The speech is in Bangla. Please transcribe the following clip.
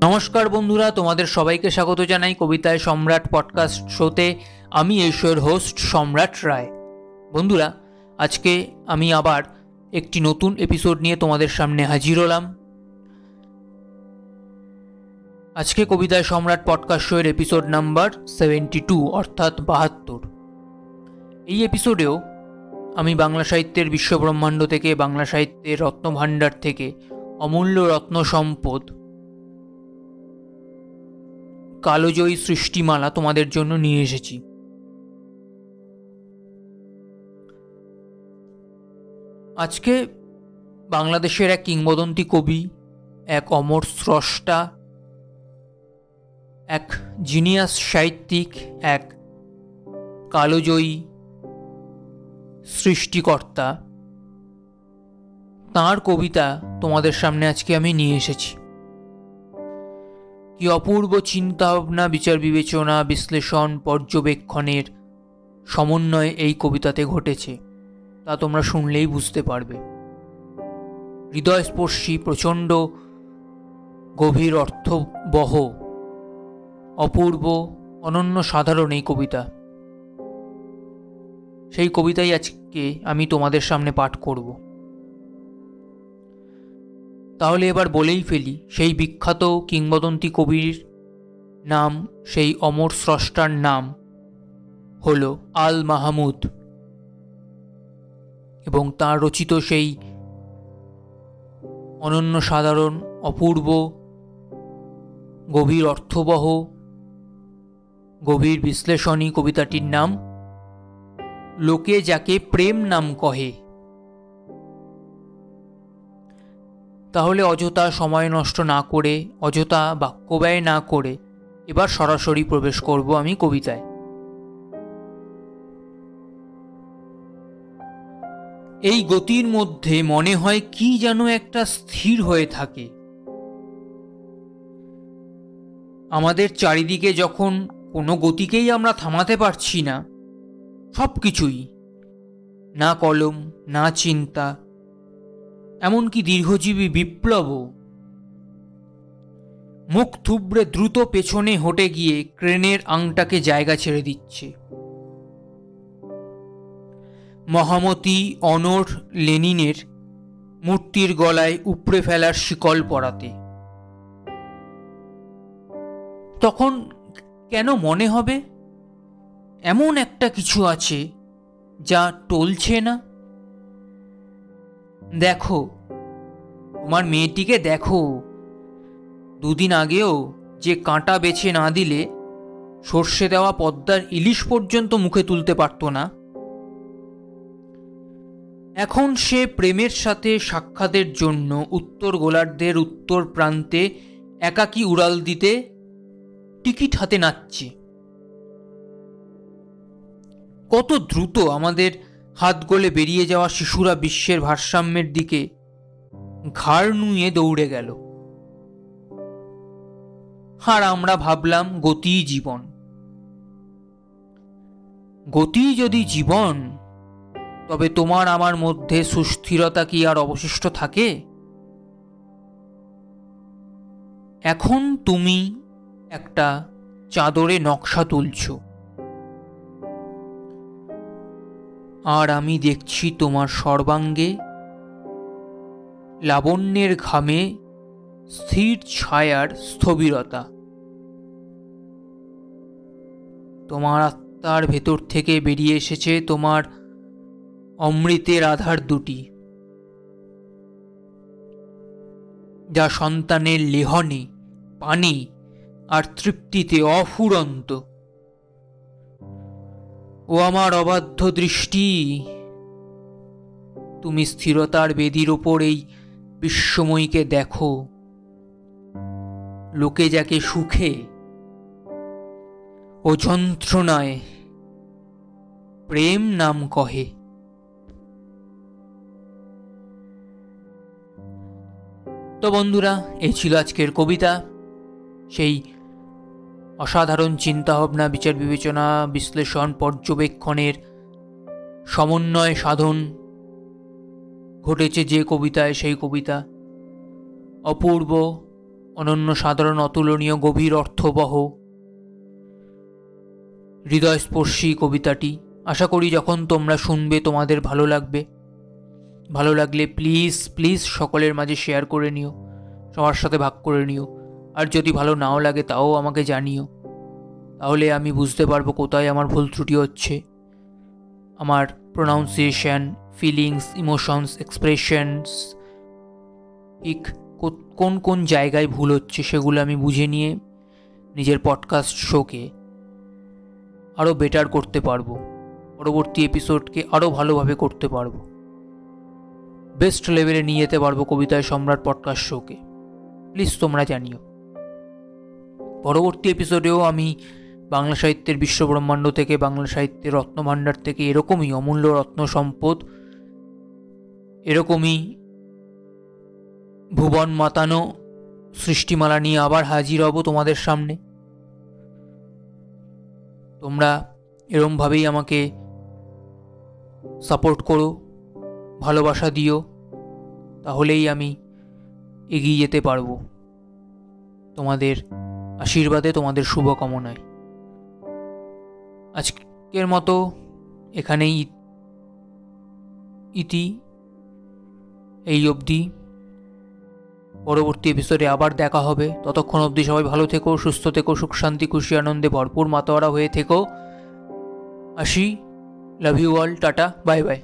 নমস্কার বন্ধুরা, তোমাদের সবাইকে স্বাগত জানাই কবিতায় সম্রাট পডকাস্ট শোতে আমি এই শোয়ের হোস্ট সম্রাট রায়। বন্ধুরা, আজকে আমি আবার একটি নতুন এপিসোড নিয়ে তোমাদের সামনে হাজির হলাম। আজকে কবিতায় সম্রাট পডকাস্ট শোয়ের এপিসোড নাম্বার সেভেন্টি টু অর্থাৎ বাহাত্তর। এই এপিসোডেও আমি বাংলা সাহিত্যের বিশ্বব্রহ্মাণ্ড থেকে, বাংলা সাহিত্যের রত্নভাণ্ডার থেকে, অমূল্য রত্ন সম্পদ, কালোজয়ী সৃষ্টিমালা তোমাদের জন্য নিয়ে এসেছি। আজকে বাংলাদেশের এক কিংবদন্তি কবি, এক অমর স্রষ্টা, এক জিনিয়াস সাহিত্যিক, এক কালোজয়ী সৃষ্টিকর্তা। তাঁর কবিতা তোমাদের সামনে আজকে আমি নিয়ে এসেছি। কি অপূর্ব চিন্তাভাবনা, বিচার বিবেচনা, বিশ্লেষণ, পর্যবেক্ষণের সমন্বয় এই কবিতাতে ঘটেছে, তা তোমরা শুনলেই বুঝতে পারবে। হৃদয়স্পর্শী, প্রচণ্ড, গভীর অর্থবহ, অপূর্ব, অনন্য সাধারণ এই কবিতা। সেই কবিতাই আজকে আমি তোমাদের সামনে পাঠ করব। তাহলে এবার বলেই ফেলি, সেই বিখ্যাত কিংবদন্তি কবির নাম, সেই অমর স্রষ্টার নাম হল আল মাহমুদ এবং তার রচিত সেই অনন্য সাধারণ, অপূর্ব, গভীর অর্থবহ, গভীর বিশ্লেষণী কবিতাটির নাম লোকে যাকে প্রেম নাম কহে। তাহলে অযথা সময় নষ্ট না করে, অযথা বাক্য ব্যয় না করে এবার সরাসরি প্রবেশ করব আমি কবিতায়। এই গতির মধ্যে মনে হয় কি যেন একটা স্থির হয়ে থাকে। আমাদের চারিদিকে যখন কোনো গতিকেই আমরা থামাতে পারছি না সব কিছুই। না কলম, না চিন্তা, এমনকি দীর্ঘজীবী বিপ্লব মুখ থুবড়ে দ্রুত পেছনে হটে গিয়ে ক্রেনের আংটাকে জায়গা ছেড়ে দিচ্ছে। মহামতি অনর লেনিনের মূর্তির গলায় উপড়ে ফেলার শিকল পরাতে। তখন কেন মনে হবে? এমন একটা কিছু আছে যা টলছে না? দেখো, তোমার মেয়েটিকে দেখো। দুদিন আগেও যে কাঁটা বেছে না দিলে সর্ষে দেওয়া পদ্মার ইলিশ পর্যন্ত মুখে তুলতে পারত না। এখন সে প্রেমের সাথে সাক্ষাতের জন্য উত্তর গোলার্ধের উত্তর প্রান্তে একাকী উড়াল দিতে টিকিট হাতে নাচছে। কত দ্রুত আমাদের হাত গলে বেরিয়ে যাওয়া শিশুরা বিশ্বের ভারসাম্যের দিকে ঘাড় নুয়ে দৌড়ে গেল। আর আমরা ভাবলাম গতি জীবন। গতি যদি জীবন, তবে তোমার আমার মধ্যে সুস্থিরতা কি আর অবশিষ্ট থাকে? এখন তুমি একটা চাদরে নকশা তুলছ। আর আমি দেখছি তোমার সর্বাঙ্গে লাবণ্যের ঘামে স্থির ছায়ার স্থবিরতা। তোমার আত্মার ভেতর থেকে বেরিয়ে এসেছে তোমার অমৃতের আধার দুটি। যা সন্তানের লেহনে, পানি আর তৃপ্তিতে অফুরন্ত। ও আমার অবাধ্য দৃষ্টি। তুমি স্থিরতার বেদির ওপর এই বিশ্বময়ীকে দেখো। লোকে যাকে সুখে ও যন্ত্রণায় প্রেম নাম কহে। তো বন্ধুরা, এই ছিল আজকের কবিতা। সেই অসাধারণ চিন্তাভাবনা, বিচার বিবেচনা, বিশ্লেষণ, পর্যবেক্ষণের সমন্বয় সাধন ঘটেছে যে কবিতায় সেই কবিতা। অপূর্ব, অনন্য, সাধারণ, অতুলনীয়, গভীর, অর্থবহ, হৃদয়স্পর্শী কবিতাটি। আশা করি যখন তোমরা শুনবে, তোমাদের ভালো লাগবে। ভালো লাগলে প্লিজ প্লিজ সকলের মাঝে শেয়ার করে নিও। সবার সাথে ভাগ করে নিও। আর যদি ভালো নাও লাগে তাও আমাকে জানিও। তাহলে আমি বুঝতে পারব কোথায় আমার ভুল ত্রুটি হচ্ছে। আমার প্রোনাউন্সিয়েশন ফিলিংস ইমোশনস এক্সপ্রেশনস ঠিক কোন কোন জায়গায় ভুল হচ্ছে সেগুলো আমি বুঝে নিয়ে নিজের পডকাস্ট শোকে আরও বেটার করতে পারব। পরবর্তী এপিসোডকে আরও ভালোভাবে করতে পারব। বেস্ট লেভেলে নিয়ে যেতে পারব কবিতায় সম্রাট পডকাস্ট শোকে প্লিজ তোমরা জানিও। পরবর্তী এপিসোডেও আমি বাংলা সাহিত্যের বিশ্বব্রহ্মাণ্ড থেকে, বাংলা সাহিত্যের রত্নভাণ্ডার থেকে এরকমই অমূল্য রত্ন সম্পদ, এরকমই ভুবন মাতানো সৃষ্টিমালা নিয়ে আবার হাজির হব তোমাদের সামনে। তোমরা এরমভাবেই আমাকে সাপোর্ট করো, ভালোবাসা দিও, তাহলেই আমি এগিয়ে যেতে পারব। তোমাদের আশীর্বাদে তোমাদের শুভকামনায়। আজকের মতো এখানেই ইতি এই অবধি। পরবর্তী এপিসোডে আবার দেখা হবে। ততক্ষণ অবধি সবাই ভালো থেকো, সুস্থ থেকো, সুখ, শান্তি, খুশি, আনন্দে ভরপুর মাতোয়ারা হয়ে থেকো। আসি love you all tata bye by